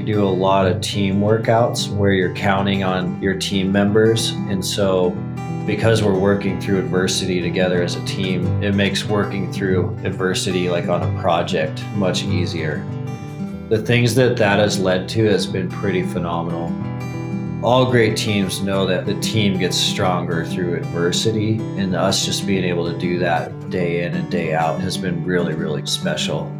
We do a lot of team workouts where you're counting on your team members. And so, because we're working through adversity together as a team, it makes working through adversity, like on a project, much easier. The things that that has led to has been pretty phenomenal. All great teams know that the team gets stronger through adversity, and us just being able to do that day in and day out has been really, really special.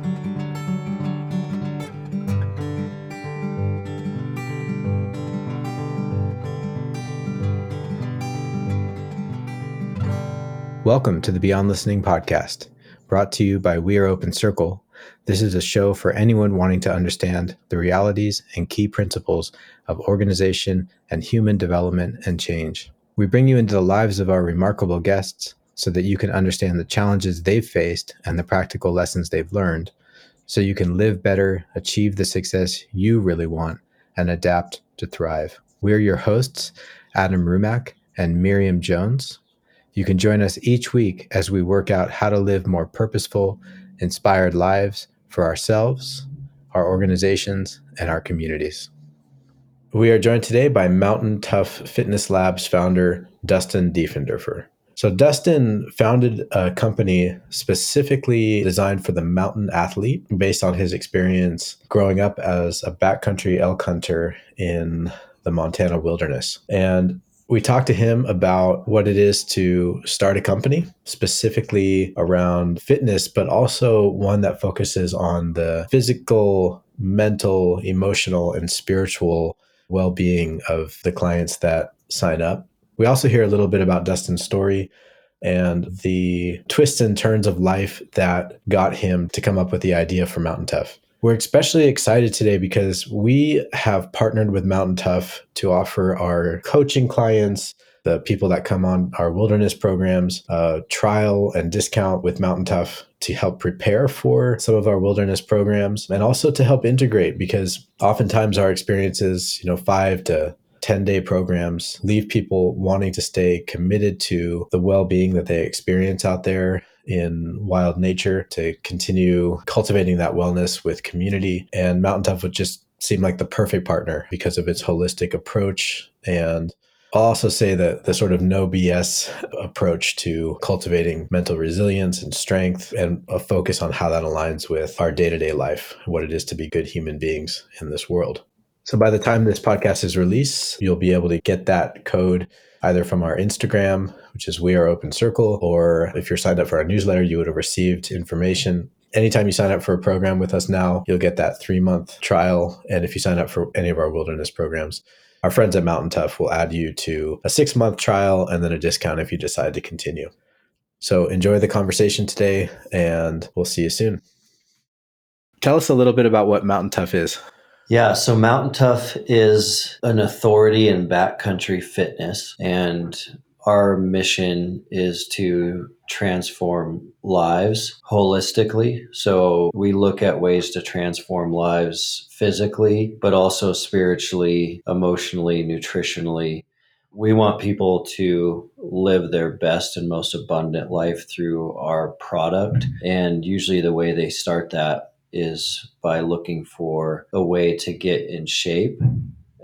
Welcome to the Beyond Listening podcast, brought to you by We Are Open Circle. This is a show for anyone wanting to understand the realities and key principles of organization and human development and change. We bring you into the lives of our remarkable guests so that you can understand the challenges they've faced and the practical lessons they've learned, so you can live better, achieve the success you really want, and adapt to thrive. We're your hosts, Adam Rumack and Miriam Jones. You can join us each week as we work out how to live more purposeful, inspired lives for ourselves, our organizations, and our communities. We are joined today by Mountain Tough Fitness Labs founder Dustin Diefenderfer. So, Dustin founded a company specifically designed for the mountain athlete based on his experience growing up as a backcountry elk hunter in the Montana wilderness. And we talked to him about what it is to start a company, specifically around fitness, but also one that focuses on the physical, mental, emotional, and spiritual well being of the clients that sign up. We also hear a little bit about Dustin's story and the twists and turns of life that got him to come up with the idea for Mountain Tough. We're especially excited today because we have partnered with Mountain Tough to offer our coaching clients, the people that come on our wilderness programs, a trial and discount with Mountain Tough to help prepare for some of our wilderness programs and also to help integrate because oftentimes our experiences, you know, five to 10 day programs leave people wanting to stay committed to the well being that they experience out there in wild nature to continue cultivating that wellness with community. And Mountain Tough would just seem like the perfect partner because of its holistic approach. And I'll also say that the sort of no BS approach to cultivating mental resilience and strength and a focus on how that aligns with our day to day life, what it is to be good human beings in this world. So by the time this podcast is released, you'll be able to get that code either from our Instagram, which is We Are Open Circle, or if you're signed up for our newsletter, you would have received information. Anytime you sign up for a program with us now, you'll get that three month trial. And if you sign up for any of our wilderness programs, our friends at Mountain Tough will add you to a six month trial and then a discount if you decide to continue. So enjoy the conversation today, and we'll see you soon. Tell us a little bit about what Mountain Tough is. Yeah, so Mountain Tough is an authority in backcountry fitness, and our mission is to transform lives holistically. So we look at ways to transform lives physically, but also spiritually, emotionally, nutritionally. We want people to live their best and most abundant life through our product. And usually the way they start that is by looking for a way to get in shape.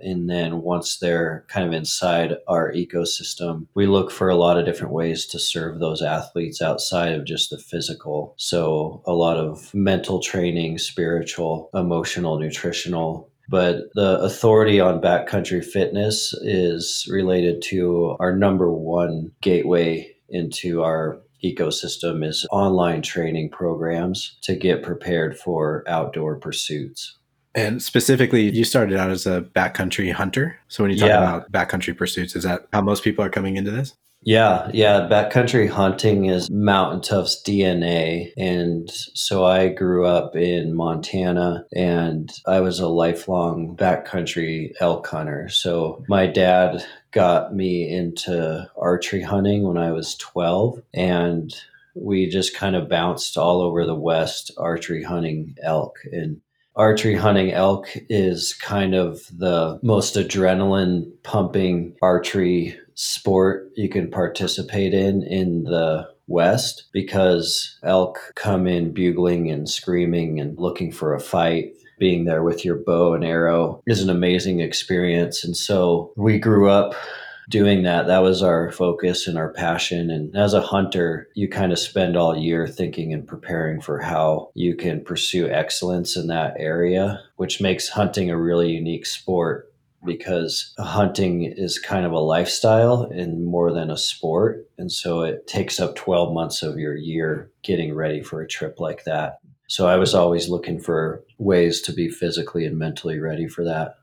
And then once they're kind of inside our ecosystem, we look for a lot of different ways to serve those athletes outside of just the physical. So, a lot of mental training, spiritual, emotional, nutritional, but the authority on backcountry fitness is related to our number one gateway into our ecosystem is online training programs to get prepared for outdoor pursuits. And specifically, you started out as a backcountry hunter. So when you talk yeah. about backcountry pursuits, is that how most people are coming into this? Yeah, yeah. Backcountry hunting is Mountain Tough's DNA. And so I grew up in Montana and I was a lifelong backcountry elk hunter. So my dad got me into archery hunting when I was 12. And we just kind of bounced all over the West archery hunting elk. And archery hunting elk is kind of the most adrenaline pumping archery sport you can participate in in the West because elk come in bugling and screaming and looking for a fight. Being there with your bow and arrow is an amazing experience. And so we grew up doing that. That was our focus and our passion. And as a hunter, you kind of spend all year thinking and preparing for how you can pursue excellence in that area, which makes hunting a really unique sport because hunting is kind of a lifestyle and more than a sport. And so it takes up 12 months of your year getting ready for a trip like that. So I was always looking for ways to be physically and mentally ready for that.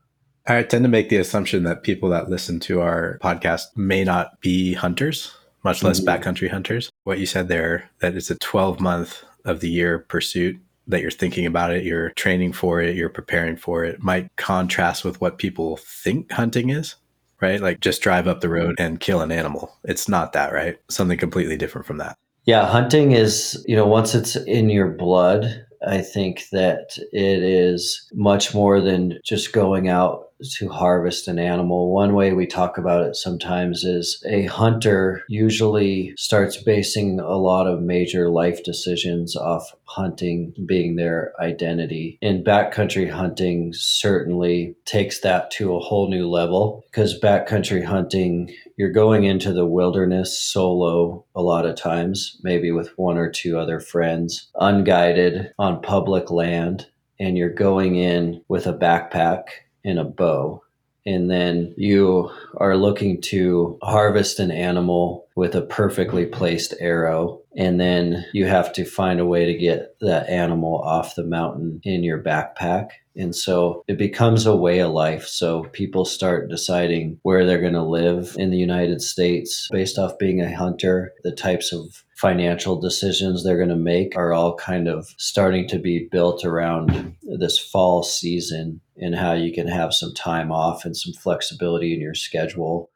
I tend to make the assumption that people that listen to our podcast may not be hunters, much less mm-hmm. backcountry hunters. What you said there, that it's a 12 month of the year pursuit that you're thinking about it, you're training for it, you're preparing for it, might contrast with what people think hunting is, right? Like just drive up the road and kill an animal. It's not that, right? Something completely different from that. Yeah, hunting is, you know, once it's in your blood, I think that it is much more than just going out to harvest an animal. One way we talk about it sometimes is a hunter usually starts basing a lot of major life decisions off hunting being their identity. And backcountry hunting certainly takes that to a whole new level because backcountry hunting you're going into the wilderness solo a lot of times, maybe with one or two other friends, unguided on public land, and you're going in with a backpack and a bow. And then you are looking to harvest an animal with a perfectly placed arrow. And then you have to find a way to get that animal off the mountain in your backpack. And so it becomes a way of life. So people start deciding where they're going to live in the United States based off being a hunter, the types of financial decisions they're going to make are all kind of starting to be built around this fall season and how you can have some time off and some flexibility in your schedule.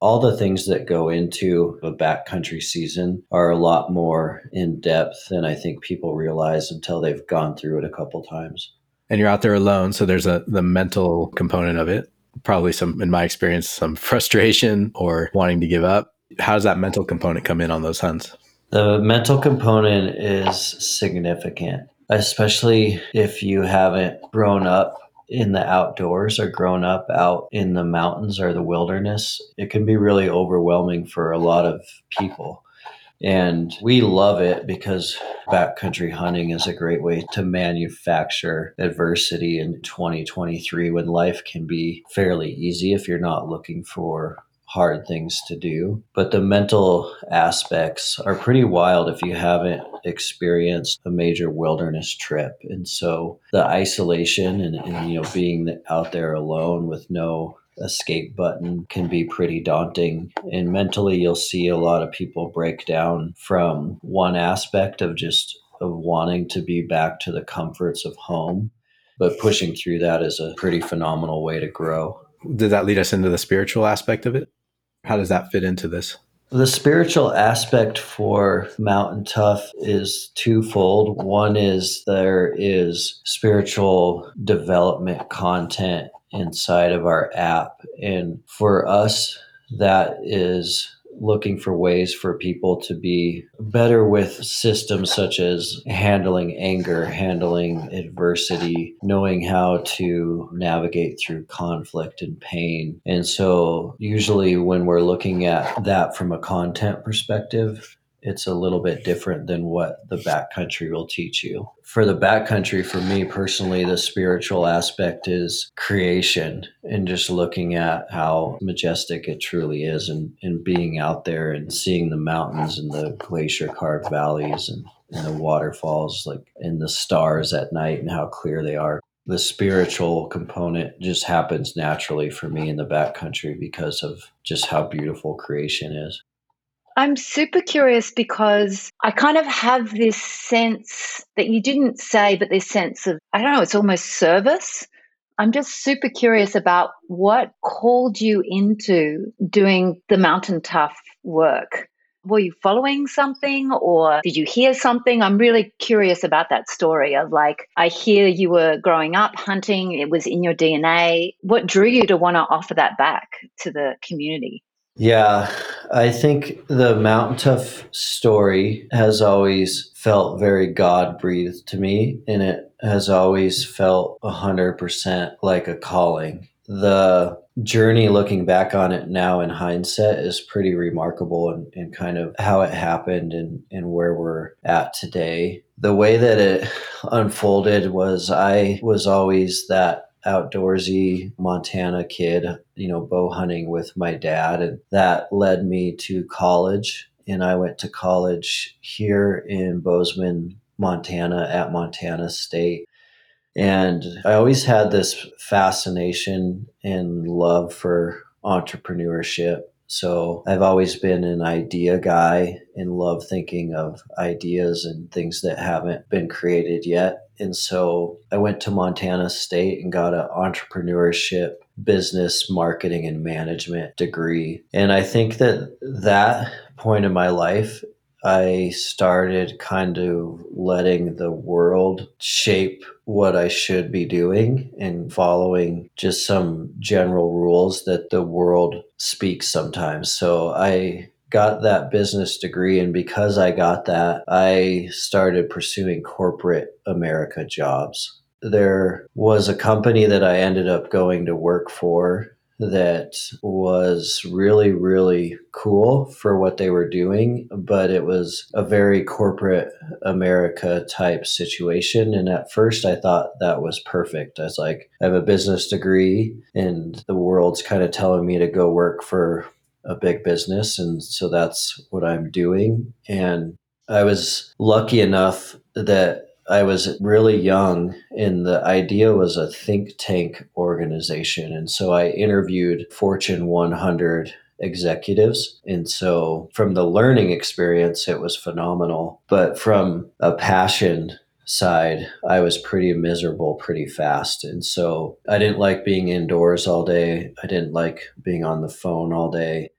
All the things that go into a backcountry season are a lot more in depth than I think people realize until they've gone through it a couple times. And you're out there alone, so there's a the mental component of it. Probably some in my experience some frustration or wanting to give up. How does that mental component come in on those hunts? The mental component is significant, especially if you haven't grown up in the outdoors or grown up out in the mountains or the wilderness. It can be really overwhelming for a lot of people. And we love it because backcountry hunting is a great way to manufacture adversity in 2023 when life can be fairly easy if you're not looking for hard things to do. But the mental aspects are pretty wild if you haven't experienced a major wilderness trip. And so the isolation and, and you know being out there alone with no escape button can be pretty daunting. And mentally you'll see a lot of people break down from one aspect of just of wanting to be back to the comforts of home. But pushing through that is a pretty phenomenal way to grow. Did that lead us into the spiritual aspect of it? How does that fit into this? The spiritual aspect for Mountain Tough is twofold. One is there is spiritual development content inside of our app. And for us, that is looking for ways for people to be better with systems such as handling anger, handling adversity, knowing how to navigate through conflict and pain. And so, usually, when we're looking at that from a content perspective, it's a little bit different than what the backcountry will teach you. For the backcountry, for me personally, the spiritual aspect is creation and just looking at how majestic it truly is and, and being out there and seeing the mountains and the glacier carved valleys and, and the waterfalls like and the stars at night and how clear they are the spiritual component just happens naturally for me in the backcountry because of just how beautiful creation is. I'm super curious because I kind of have this sense that you didn't say, but this sense of, I don't know, it's almost service. I'm just super curious about what called you into doing the mountain tough work. Were you following something or did you hear something? I'm really curious about that story of like, I hear you were growing up hunting, it was in your DNA. What drew you to want to offer that back to the community? Yeah, I think the Mountain Tough story has always felt very God breathed to me. And it has always felt 100% like a calling. The journey looking back on it now in hindsight is pretty remarkable and, and kind of how it happened and, and where we're at today. The way that it unfolded was I was always that outdoorsy Montana kid, you know, bow hunting with my dad. And that led me to college. And I went to college here in Bozeman, Montana at Montana State. And I always had this fascination and love for entrepreneurship. So I've always been an idea guy and love thinking of ideas and things that haven't been created yet. And so I went to Montana State and got an entrepreneurship, business, marketing, and management degree. And I think that that point in my life I started kind of letting the world shape what I should be doing and following just some general rules that the world speaks sometimes. So I got that business degree and because I got that, I started pursuing corporate America jobs. There was a company that I ended up going to work for that was really, really cool for what they were doing, but it was a very corporate America type situation. And at first, I thought that was perfect. I was like, I have a business degree, and the world's kind of telling me to go work for a big business. And so that's what I'm doing. And I was lucky enough that I was really young, and the idea was a think tank organization. And so I interviewed Fortune 100 executives. And so from the learning experience, it was phenomenal. But from a passion side, I was pretty miserable pretty fast. And so I didn't like being indoors all day. I didn't like being on the phone all day.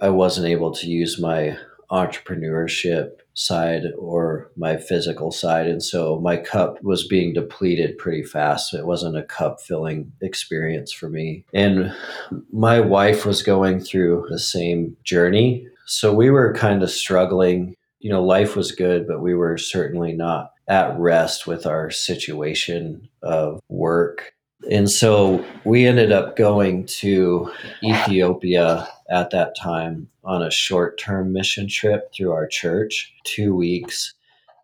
I wasn't able to use my entrepreneurship side or my physical side. And so my cup was being depleted pretty fast. It wasn't a cup filling experience for me. And my wife was going through the same journey. So we were kind of struggling. You know, life was good, but we were certainly not at rest with our situation of work. And so we ended up going to Ethiopia at that time on a short term mission trip through our church, two weeks.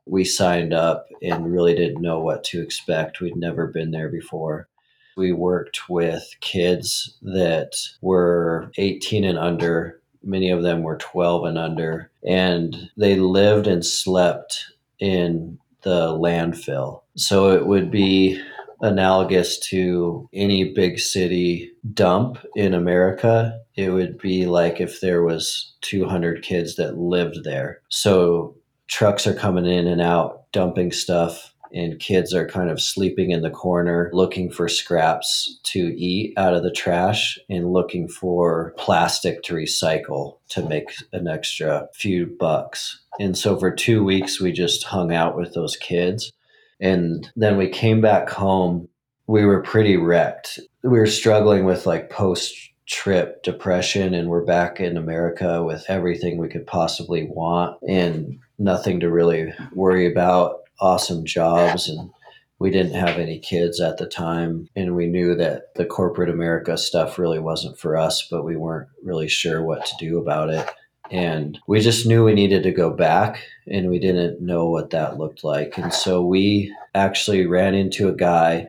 We signed up and really didn't know what to expect. We'd never been there before. We worked with kids that were 18 and under. Many of them were 12 and under. And they lived and slept in the landfill. So it would be analogous to any big city dump in America, it would be like if there was 200 kids that lived there. So trucks are coming in and out, dumping stuff, and kids are kind of sleeping in the corner, looking for scraps to eat out of the trash and looking for plastic to recycle to make an extra few bucks. And so for two weeks, we just hung out with those kids and then we came back home. We were pretty wrecked. We were struggling with like post trip depression, and we're back in America with everything we could possibly want and nothing to really worry about. Awesome jobs and we didn't have any kids at the time and we knew that the corporate america stuff really wasn't for us but we weren't really sure what to do about it and we just knew we needed to go back and we didn't know what that looked like. And so we actually ran into a guy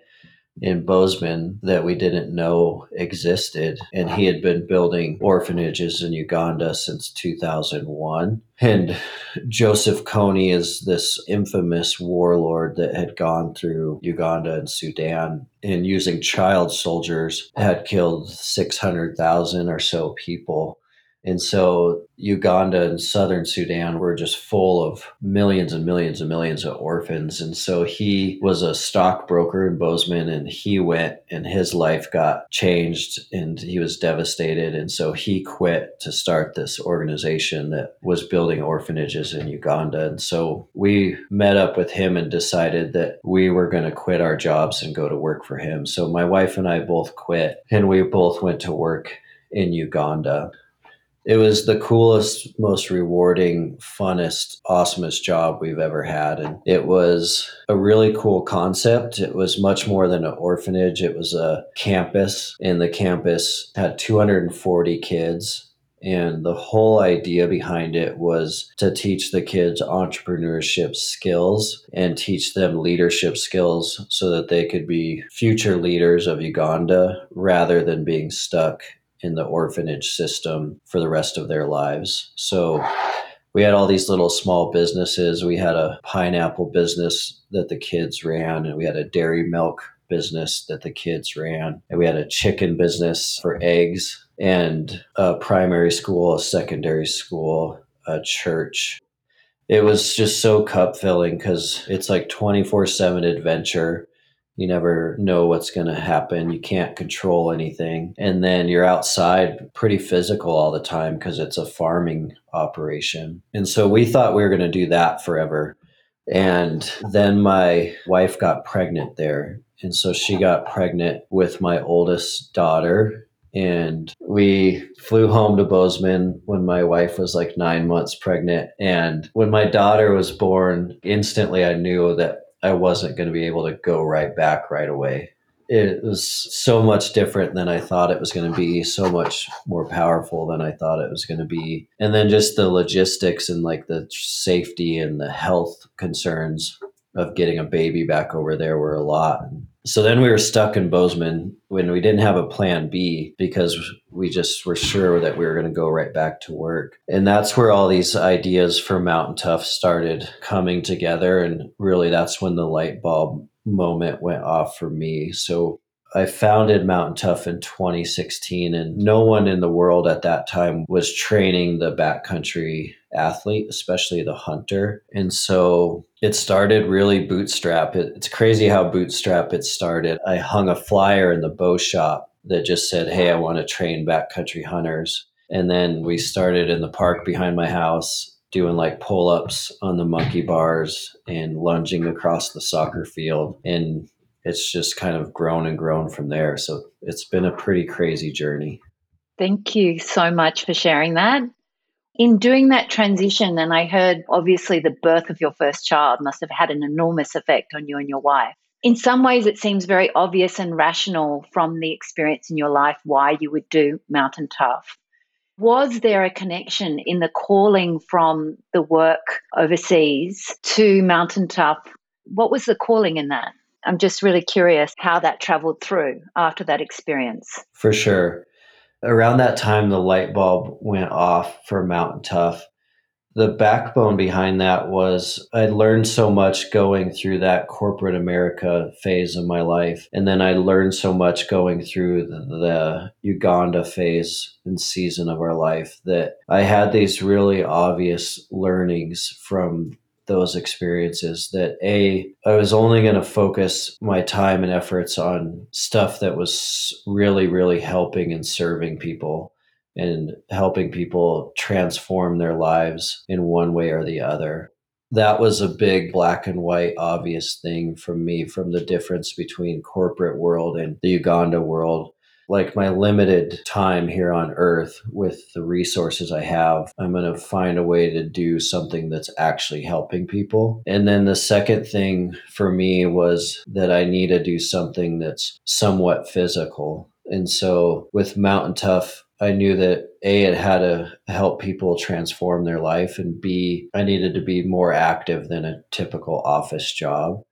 in Bozeman that we didn't know existed. And he had been building orphanages in Uganda since 2001. And Joseph Kony is this infamous warlord that had gone through Uganda and Sudan and using child soldiers had killed 600,000 or so people and so Uganda and southern Sudan were just full of millions and millions and millions of orphans. And so he was a stockbroker in Bozeman and he went and his life got changed and he was devastated. And so he quit to start this organization that was building orphanages in Uganda. And so we met up with him and decided that we were going to quit our jobs and go to work for him. So my wife and I both quit and we both went to work in Uganda it was the coolest, most rewarding, funnest, awesomest job we've ever had. And it was a really cool concept. It was much more than an orphanage, it was a campus, and the campus had 240 kids. And the whole idea behind it was to teach the kids entrepreneurship skills and teach them leadership skills so that they could be future leaders of Uganda rather than being stuck in the orphanage system for the rest of their lives. So we had all these little small businesses. We had a pineapple business that the kids ran, and we had a dairy milk business that the kids ran, and we had a chicken business for eggs, and a primary school, a secondary school, a church. It was just so cup filling because it's like 24 7 adventure you never know what's going to happen. You can't control anything. And then you're outside pretty physical all the time because it's a farming operation. And so we thought we were going to do that forever. And then my wife got pregnant there. And so she got pregnant with my oldest daughter. And we flew home to Bozeman when my wife was like nine months pregnant. And when my daughter was born, instantly I knew that I wasn't going to be able to go right back right away. It was so much different than I thought it was going to be, so much more powerful than I thought it was going to be. And then just the logistics and like the safety and the health concerns of getting a baby back over there were a lot. So then we were stuck in Bozeman when we didn't have a plan B because we just were sure that we were going to go right back to work. And that's where all these ideas for Mountain Tough started coming together. And really, that's when the light bulb moment went off for me. So I founded Mountain Tough in 2016, and no one in the world at that time was training the backcountry athlete, especially the hunter. And so it started really bootstrap. It, it's crazy how bootstrap it started. I hung a flyer in the bow shop that just said, Hey, I want to train backcountry hunters. And then we started in the park behind my house doing like pull ups on the monkey bars and lunging across the soccer field. And it's just kind of grown and grown from there. So it's been a pretty crazy journey. Thank you so much for sharing that. In doing that transition, and I heard obviously the birth of your first child must have had an enormous effect on you and your wife. In some ways, it seems very obvious and rational from the experience in your life why you would do Mountain Tough. Was there a connection in the calling from the work overseas to Mountain Tough? What was the calling in that? I'm just really curious how that traveled through after that experience. For sure. Around that time, the light bulb went off for Mountain Tough. The backbone behind that was I learned so much going through that corporate America phase of my life. And then I learned so much going through the, the Uganda phase and season of our life that I had these really obvious learnings from those experiences that a i was only going to focus my time and efforts on stuff that was really really helping and serving people and helping people transform their lives in one way or the other. That was a big black and white obvious thing from me from the difference between corporate world and the uganda world like my limited time here on earth with the resources I have, I'm going to find a way to do something that's actually helping people. And then the second thing for me was that I need to do something that's somewhat physical. And so with Mountain Tough, I knew that A, it had to help people transform their life, and B, I needed to be more active than a typical office job.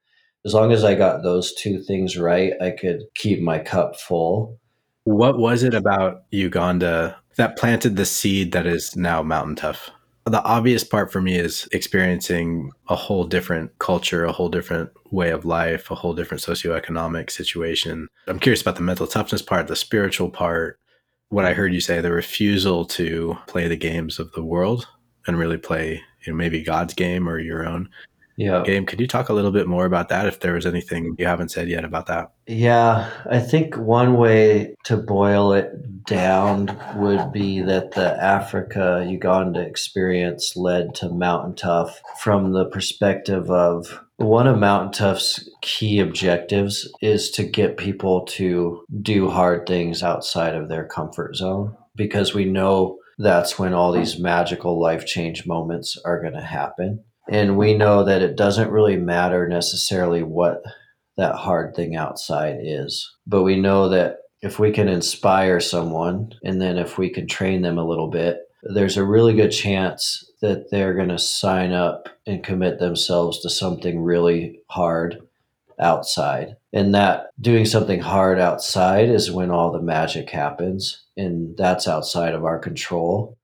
As long as I got those two things right, I could keep my cup full. What was it about Uganda that planted the seed that is now Mountain Tough? The obvious part for me is experiencing a whole different culture, a whole different way of life, a whole different socioeconomic situation. I'm curious about the mental toughness part, the spiritual part. What I heard you say, the refusal to play the games of the world and really play, you know, maybe God's game or your own yeah. game. Could you talk a little bit more about that if there was anything you haven't said yet about that? Yeah, I think one way to boil it down would be that the Africa Uganda experience led to Mountain Tough from the perspective of one of Mountain Tough's key objectives is to get people to do hard things outside of their comfort zone because we know that's when all these magical life change moments are going to happen. And we know that it doesn't really matter necessarily what that hard thing outside is, but we know that if we can inspire someone and then if we can train them a little bit, there's a really good chance that they're going to sign up and commit themselves to something really hard outside. And that doing something hard outside is when all the magic happens, and that's outside of our control.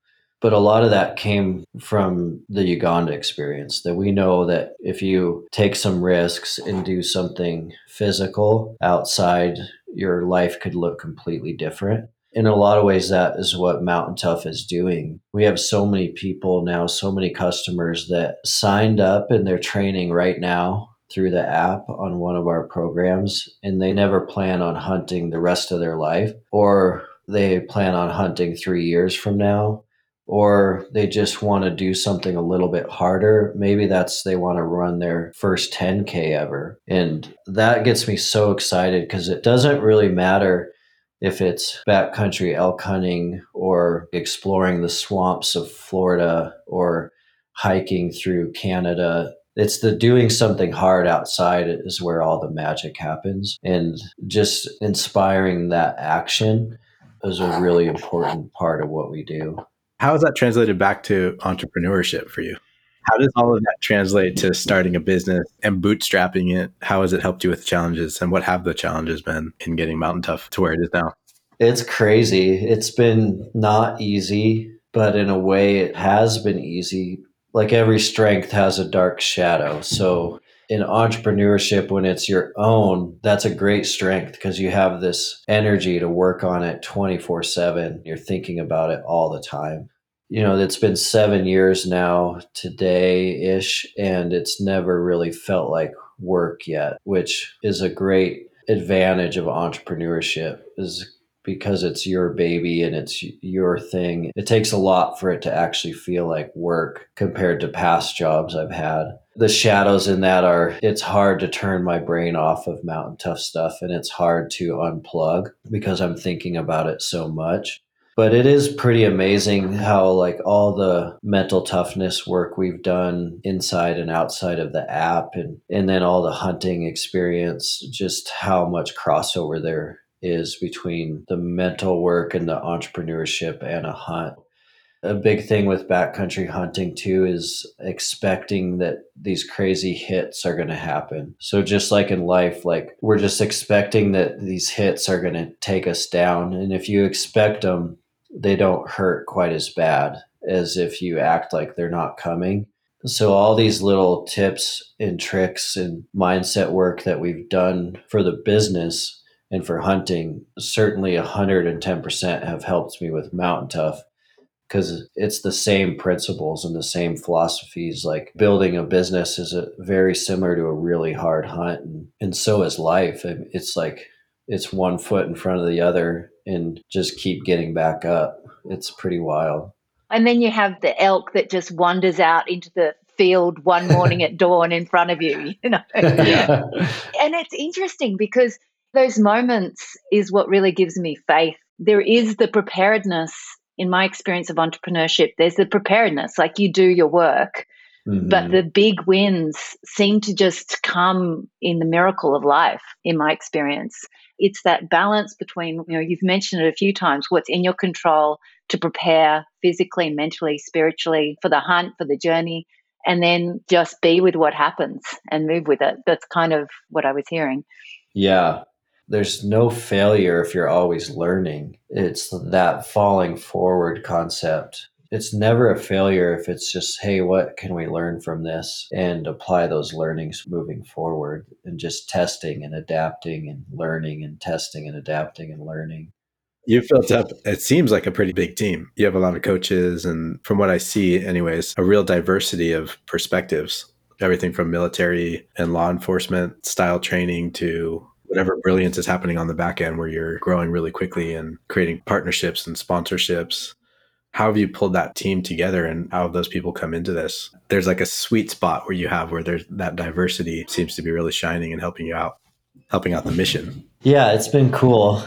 But a lot of that came from the Uganda experience that we know that if you take some risks and do something physical outside, your life could look completely different. In a lot of ways that is what mountain tough is doing. We have so many people now so many customers that signed up and they're training right now through the app on one of our programs and they never plan on hunting the rest of their life or they plan on hunting three years from now or they just want to do something a little bit harder maybe that's they want to run their first 10k ever. And that gets me so excited because it doesn't really matter if it's backcountry elk hunting or exploring the swamps of Florida or hiking through Canada. It's the doing something hard outside is where all the magic happens. And just inspiring that action is a really important part of what we do how is that translated back to entrepreneurship for you? How does all of that translate to starting a business and bootstrapping it? How has it helped you with challenges and what have the challenges been in getting mountain tough to where it is now? It's crazy. It's been not easy but in a way it has been easy. Like every strength has a dark shadow. So in entrepreneurship, when it's your own, that's a great strength because you have this energy to work on it 24 7. You're thinking about it all the time. You know, it's been seven years now, today ish, and it's never really felt like work yet, which is a great advantage of entrepreneurship is because it's your baby and it's your thing. It takes a lot for it to actually feel like work compared to past jobs I've had. The shadows in that are it's hard to turn my brain off of mountain tough stuff and it's hard to unplug because I'm thinking about it so much. But it is pretty amazing how like all the mental toughness work we've done inside and outside of the app and and then all the hunting experience just how much crossover there is between the mental work and the entrepreneurship and a hunt. A big thing with backcountry hunting too is expecting that these crazy hits are going to happen. So just like in life, like we're just expecting that these hits are going to take us down. And if you expect them, they don't hurt quite as bad as if you act like they're not coming. So, all these little tips and tricks and mindset work that we've done for the business and for hunting, certainly 110% have helped me with Mountain Tough because it's the same principles and the same philosophies. Like building a business is a, very similar to a really hard hunt, and, and so is life. It's like it's one foot in front of the other and just keep getting back up. It's pretty wild. And then you have the elk that just wanders out into the field one morning at dawn in front of you, you know. Yeah. and it's interesting because those moments is what really gives me faith. There is the preparedness in my experience of entrepreneurship. There's the preparedness, like you do your work, mm-hmm. but the big wins seem to just come in the miracle of life, in my experience. It's that balance between, you know, you've mentioned it a few times, what's in your control to prepare physically, mentally, spiritually for the hunt, for the journey, and then just be with what happens and move with it. That's kind of what I was hearing. Yeah there's no failure if you're always learning. It's that falling forward concept. It's never a failure if it's just, hey, what can we learn from this and apply those learnings moving forward and just testing and adapting and learning and testing and adapting and learning. You've built up, it seems like a pretty big team. You have a lot of coaches, and from what I see, anyways, a real diversity of perspectives everything from military and law enforcement style training to whatever brilliance is happening on the back end where you're growing really quickly and creating partnerships and sponsorships. How have you pulled that team together and how have those people come into this? There's like a sweet spot where you have where there's that diversity seems to be really shining and helping you out helping out the mission. Yeah it's been cool.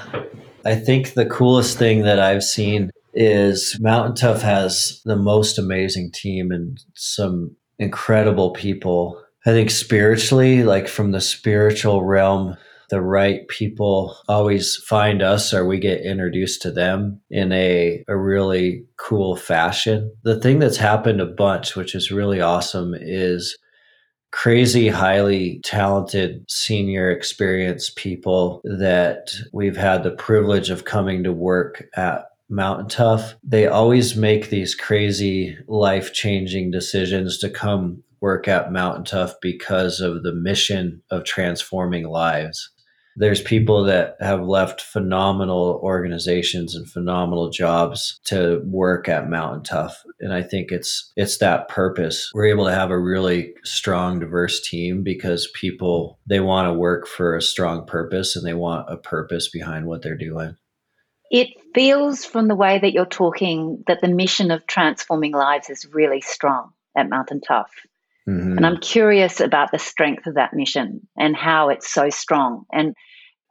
I think the coolest thing that i've seen is Mountain Tough has the most amazing team and some incredible people. I think spiritually, like from the spiritual realm, the right people always find us or we get introduced to them in a, a really cool fashion. The thing that's happened a bunch, which is really awesome, is crazy, highly talented, senior experienced people that we've had the privilege of coming to work at Mountain Tough. They always make these crazy, life changing decisions to come work at Mountain Tough because of the mission of transforming lives there's people that have left phenomenal organizations and phenomenal jobs to work at Mountain Tough. And I think it's it's that purpose. We're able to have a really strong, diverse team because people they want to work for a strong purpose and they want a purpose behind what they're doing. It feels from the way that you're talking that the mission of transforming lives is really strong at Mountain Tough. Mm-hmm. And I'm curious about the strength of that mission and how it's so strong. And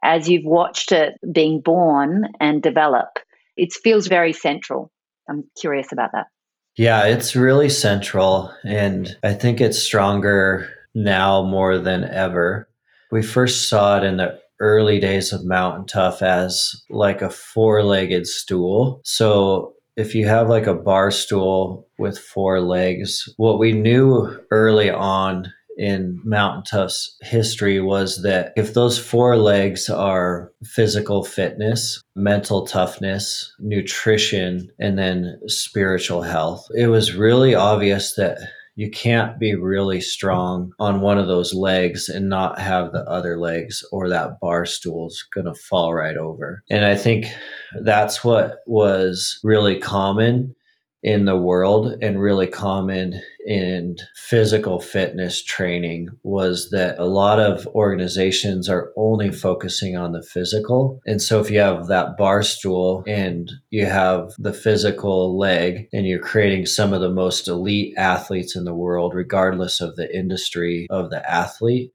as you've watched it being born and develop, it feels very central. I'm curious about that. Yeah, it's really central. And I think it's stronger now more than ever. We first saw it in the early days of Mountain Tough as like a four legged stool. So if you have like a bar stool with four legs, what we knew early on in Mountain history was that if those four legs are physical fitness, mental toughness, nutrition, and then spiritual health, it was really obvious that you can't be really strong on one of those legs and not have the other legs or that bar stool's to fall right over. And I think that's what was really common in the world and really common in physical fitness training was that a lot of organizations are only focusing on the physical. And so if you have that bar stool and you have the physical leg and you're creating some of the most elite athletes in the world, regardless of the industry of the athlete,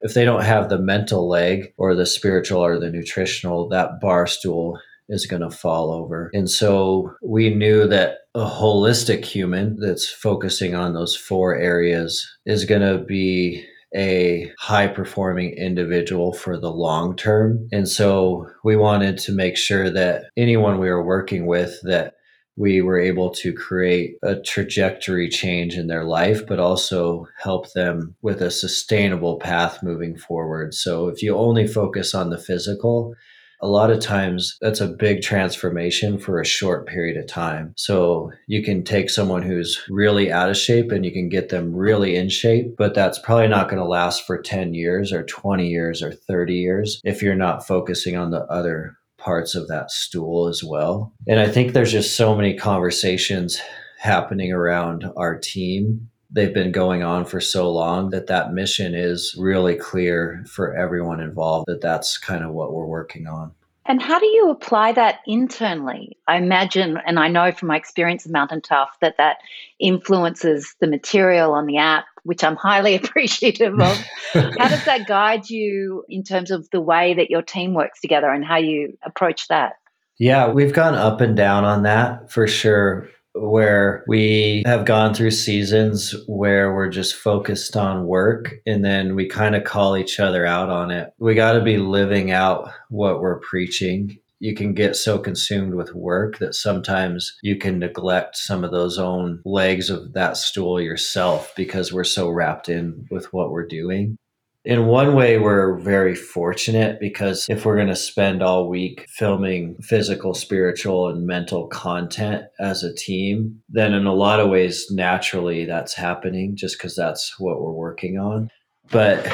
if they don't have the mental leg or the spiritual or the nutritional, that bar stool is going to fall over. And so we knew that a holistic human that's focusing on those four areas is going to be a high performing individual for the long term. And so we wanted to make sure that anyone we were working with that we were able to create a trajectory change in their life, but also help them with a sustainable path moving forward. So if you only focus on the physical, a lot of times that's a big transformation for a short period of time. So you can take someone who's really out of shape and you can get them really in shape, but that's probably not going to last for 10 years or 20 years or 30 years if you're not focusing on the other parts of that stool as well. And I think there's just so many conversations happening around our team they've been going on for so long that that mission is really clear for everyone involved that that's kind of what we're working on. And how do you apply that internally? I imagine, and I know from my experience of Mountain Tough, that that influences the material on the app, which I'm highly appreciative of. how does that guide you in terms of the way that your team works together and how you approach that? Yeah, we've gone up and down on that for sure where we have gone through seasons where we're just focused on work and then we kind of call each other out on it. We got to be living out what we're preaching. You can get so consumed with work that sometimes you can neglect some of those own legs of that stool yourself because we're so wrapped in with what we're doing in one way, we're very fortunate because if we're going to spend all week filming physical, spiritual, and mental content as a team, then in a lot of ways, naturally, that's happening just because that's what we're working on. But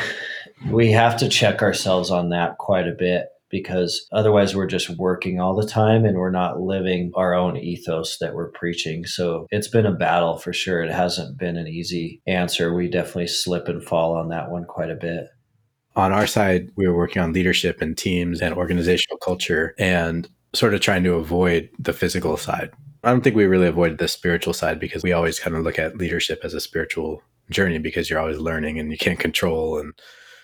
we have to check ourselves on that quite a bit because otherwise we're just working all the time and we're not living our own ethos that we're preaching. So it's been a battle for sure. It hasn't been an easy answer. We definitely slip and fall on that one quite a bit. On our side, we were working on leadership and teams and organizational culture and sort of trying to avoid the physical side. I don't think we really avoided the spiritual side because we always kind of look at leadership as a spiritual journey because you're always learning and you can't control and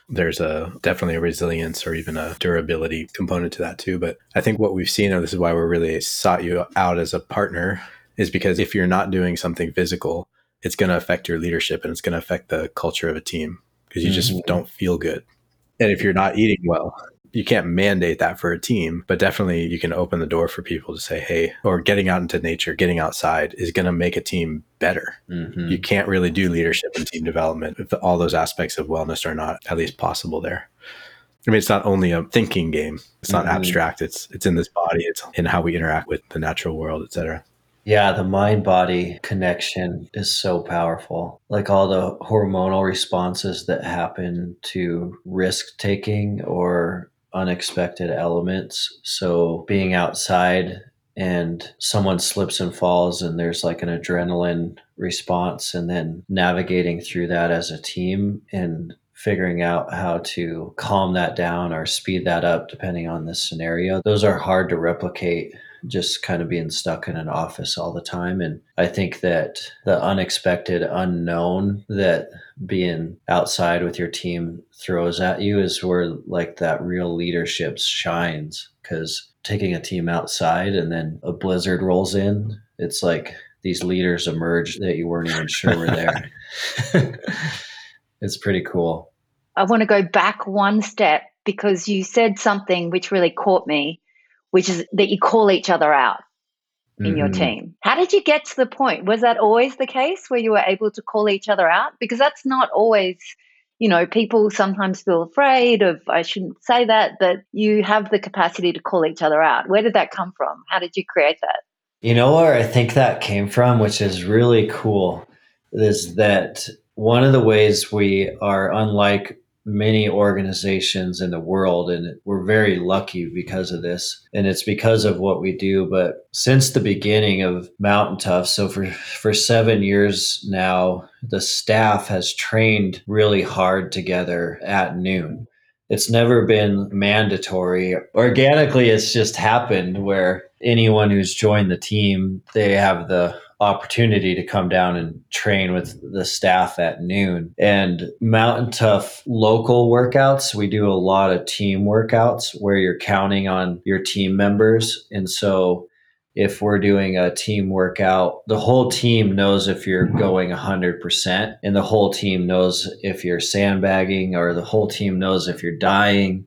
there's a definitely a resilience or even a durability component to that too. But I think what we've seen, and this is why we're really sought you out as a partner, is because if you're not doing something physical, it's going to affect your leadership and it's going to affect the culture of a team because you just mm-hmm. don't feel good. And if you're not eating well, you can't mandate that for a team, but definitely you can open the door for people to say, hey, or getting out into nature, getting outside is going to make a team better. Mm-hmm. You can't really do leadership and team development if all those aspects of wellness are not at least possible there. I mean, it's not only a thinking game. It's not mm-hmm. abstract. It's it's in this body. It's in how we interact with the natural world, etc. Yeah, the mind body connection is so powerful. Like all the hormonal responses that happen to risk taking or unexpected elements. So being outside and someone slips and falls and there's like an adrenaline response and then navigating through that as a team and figuring out how to calm that down or speed that up depending on the scenario those are hard to replicate just kind of being stuck in an office all the time. And I think that the unexpected unknown that being outside with your team throws at you is where like that real leadership shines because taking a team outside and then a blizzard rolls in, it's like these leaders emerge that you weren't even sure were there. it's pretty cool. I want to go back one step because you said something which really caught me which is that you call each other out in mm-hmm. your team. How did you get to the point? Was that always the case where you were able to call each other out? Because that's not always, you know, people sometimes feel afraid of, I shouldn't say that, but you have the capacity to call each other out. Where did that come from? How did you create that? You know where I think that came from, which is really cool, is that one of the ways we are unlike many organizations in the world and we're very lucky because of this. And it's because of what we do. But since the beginning of mountain tough so for for 7 years now the staff has trained really hard together at noon. It's never been mandatory. Organically it's just happened where anyone who's joined the team they have the opportunity to come down and train with the staff at noon. And Mountain Tough local workouts, we do a lot of team workouts where you're counting on your team members. And so if we're doing a team workout, the whole team knows if you're mm-hmm. going 100%, and the whole team knows if you're sandbagging, or the whole team knows if you're dying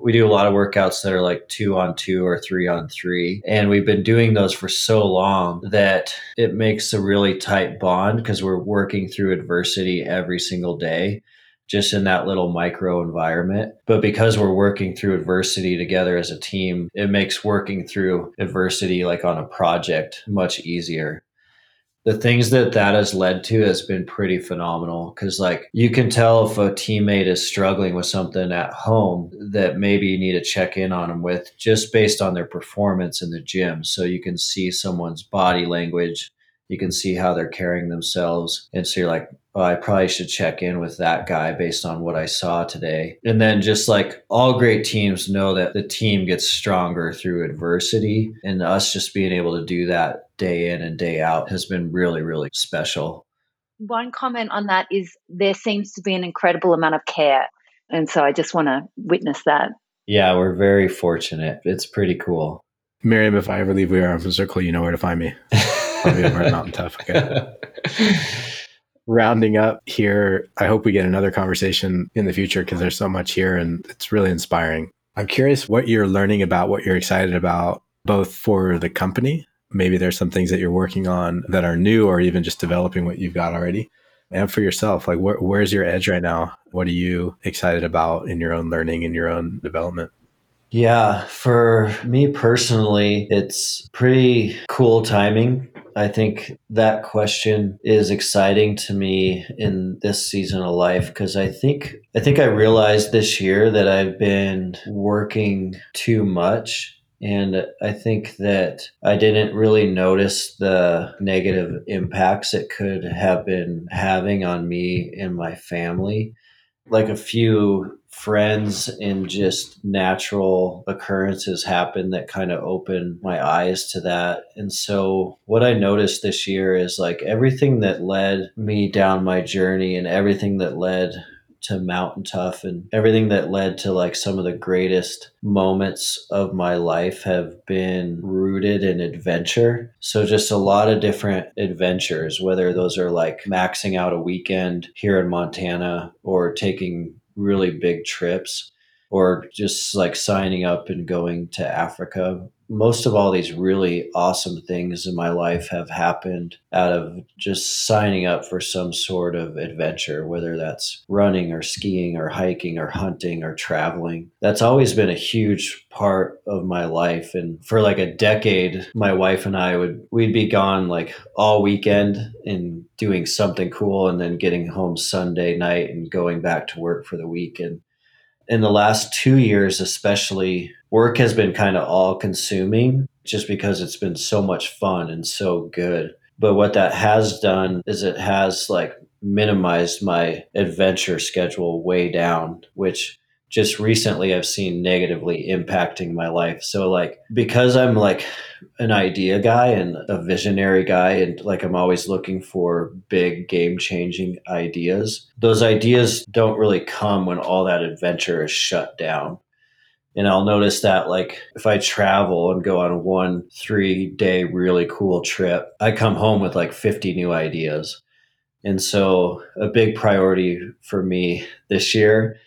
we do a lot of workouts that are like two on two or three on three. And we've been doing those for so long that it makes a really tight bond because we're working through adversity every single day just in that little micro environment. But because we're working through adversity together as a team, it makes working through adversity like on a project much easier the things that that has led to has been pretty phenomenal. Because like you can tell if a teammate is struggling with something at home that maybe you need to check in on them with just based on their performance in the gym. So you can see someone's body language you can see how they're carrying themselves. And so you're like oh, i probably should check in with that guy based on what i saw today and then just like all great teams know that the team gets stronger through adversity and us just being able to do that day in and day out has been really, really special. One comment on that is there seems to be an incredible amount of care. And so I just want to witness that. Yeah, we're very fortunate. It's pretty cool. Miriam, if I ever leave We Are Open Circle, you know where to find me. I'll be over at Mountain Tough. Okay. Rounding up here, I hope we get another conversation in the future because there's so much here and it's really inspiring. I'm curious what you're learning about, what you're excited about, both for the company. Maybe there's some things that you're working on that are new or even just developing what you've got already. And for yourself like where, where's your edge right now? What are you excited about in your own learning in your own development yeah for me personally it's pretty cool timing I think that question is exciting to me in this season of life because I think I think I realized this year that I've been working too much and I think that I didn't really notice the negative impacts it could have been having on me and my family. Like a few friends and just natural occurrences happen that kind of open my eyes to that. And so, what I noticed this year is like everything that led me down my journey and everything that led to Mountain Tough and everything that led to like some of the greatest moments of my life have been rooted in adventure. So just a lot of different adventures, whether those are like maxing out a weekend here in Montana or taking really big trips or just like signing up and going to Africa. Most of all these really awesome things in my life have happened out of just signing up for some sort of adventure, whether that's running or skiing or hiking or hunting or traveling. That's always been a huge part of my life. And for like a decade, my wife and I would, we'd be gone like all weekend and doing something cool and then getting home Sunday night and going back to work for the weekend in the last two years, especially, work has been kind of all consuming just because it's been so much fun and so good. But what that has done is it has like minimized my adventure schedule way down, which just recently I've seen negatively impacting my life. So like because I'm like an idea guy and a visionary guy and like I'm always looking for big game changing ideas. Those ideas don't really come when all that adventure is shut down. And I'll notice that like if I travel and go on one 3 day really cool trip, I come home with like 50 new ideas. And so a big priority for me this year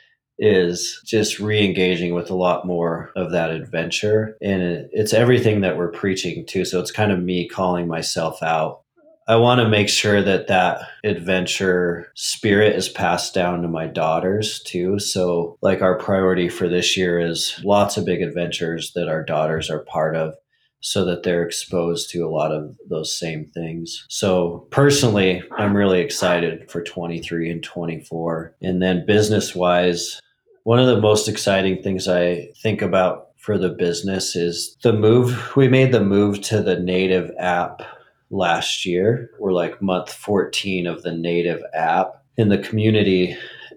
is just re-engaging with a lot more of that adventure and it's everything that we're preaching too so it's kind of me calling myself out i want to make sure that that adventure spirit is passed down to my daughters too so like our priority for this year is lots of big adventures that our daughters are part of so that they're exposed to a lot of those same things. So personally, I'm really excited for 23 and 24. And then business wise, one of the most exciting things I think about for the business is the move. We made the move to the native app last year. We're like month 14 of the native app, and the community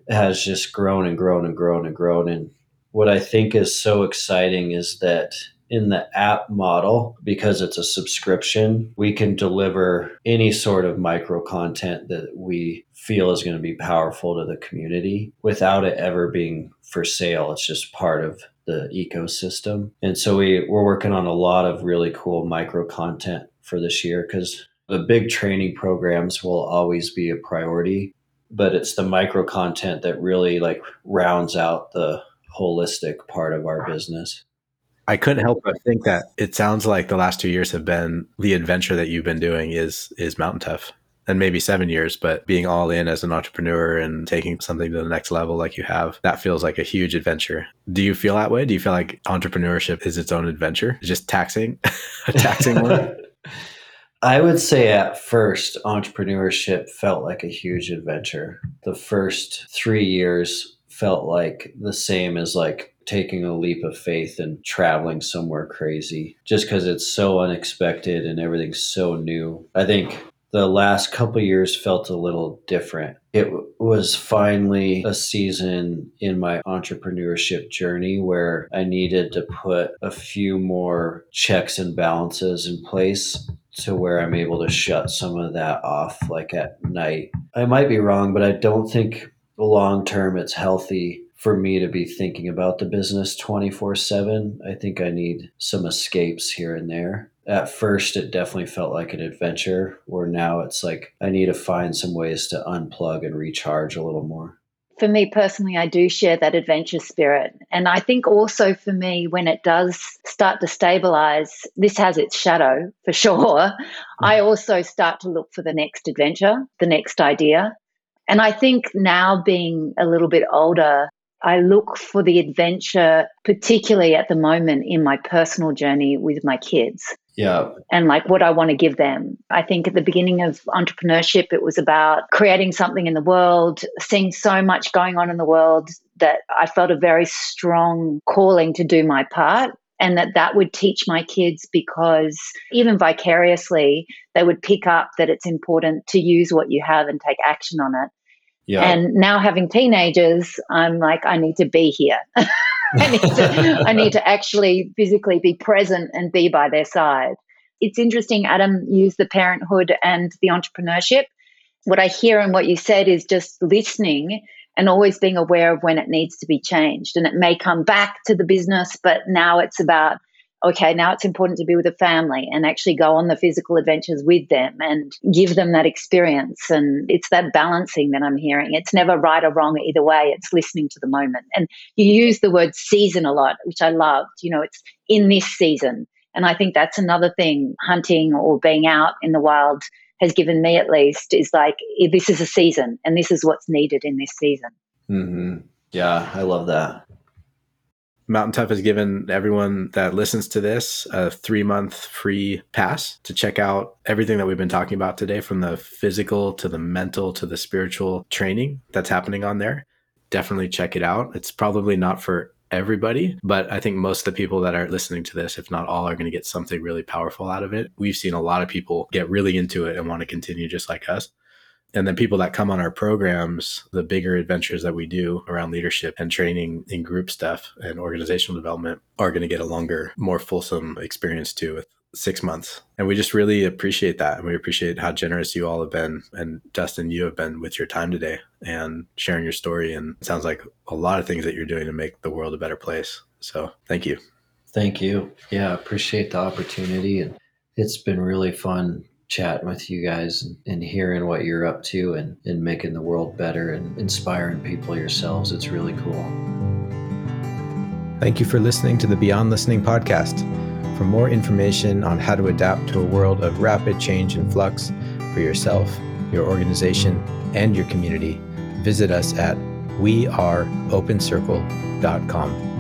has just grown and grown and grown and grown. And what I think is so exciting is that in the app model, because it's a subscription, we can deliver any sort of micro content that we feel is going to be powerful to the community without it ever being for sale. It's just part of the ecosystem. And so we, we're working on a lot of really cool micro content for this year because the big training programs will always be a priority, but it's the micro content that really like rounds out the holistic part of our business. I couldn't help but think that it sounds like the last two years have been the adventure that you've been doing is is Mountain Tough and maybe seven years, but being all in as an entrepreneur and taking something to the next level like you have, that feels like a huge adventure. Do you feel that way? Do you feel like entrepreneurship is its own adventure? just taxing, taxing one? I would say at first, entrepreneurship felt like a huge adventure. The first three years felt like the same as like taking a leap of faith and traveling somewhere crazy just because it's so unexpected and everything's so new. I think the last couple years felt a little different. It was finally a season in my entrepreneurship journey where I needed to put a few more checks and balances in place to where I'm able to shut some of that off like at night. I might be wrong, but I don't think long term it's healthy for me to be thinking about the business 24 7. I think I need some escapes here and there. At first, it definitely felt like an adventure, where now it's like I need to find some ways to unplug and recharge a little more. For me personally, I do share that adventure spirit. And I think also for me, when it does start to stabilize, this has its shadow for sure. I mm. also start to look for the next adventure, the next idea. And I think now being a little bit older, I look for the adventure, particularly at the moment in my personal journey with my kids. Yeah. And like what I want to give them. I think at the beginning of entrepreneurship, it was about creating something in the world, seeing so much going on in the world that I felt a very strong calling to do my part and that that would teach my kids because even vicariously they would pick up that it's important to use what you have and take action on it yeah. And now having teenagers, I'm like, I need to be here. I, need to, I need to actually physically be present and be by their side. It's interesting, Adam used the parenthood and the entrepreneurship. What I hear and what you said is just listening and always being aware of when it needs to be changed. And it may come back to the business, but now it's about okay, now it's important to be with a family and actually go on the physical adventures with them and give them that experience. And it's that balancing that I'm hearing. It's never right or wrong either way. It's listening to the moment. And you use the word season a lot, which I loved. You know, it's in this season. And I think that's another thing hunting or being out in the wild has given me at least is like, this is a season and this is what's needed in this season. Mm-hmm. Yeah, I love that. Mountain Tough has given everyone that listens to this a three month free pass to check out everything that we've been talking about today from the physical to the mental to the spiritual training that's happening on there. Definitely check it out. It's probably not for everybody, but I think most of the people that are listening to this, if not all, are going to get something really powerful out of it. We've seen a lot of people get really into it and want to continue just like us and then people that come on our programs, the bigger adventures that we do around leadership and training in group stuff and organizational development are going to get a longer, more fulsome experience too with six months. And we just really appreciate that. And we appreciate how generous you all have been. And Dustin, you have been with your time today and sharing your story. And it sounds like a lot of things that you're doing to make the world a better place. So thank you. Thank you. Yeah, appreciate the opportunity. And it's been really fun chatting with you guys and, and, hearing what you're up to and, and making the world better and inspiring people yourselves. It's really cool. Thank you for listening to the Beyond Listening podcast. For more information on how to adapt to a world of rapid change and flux for yourself, your organization, and your community, visit us at weareopencircle.com.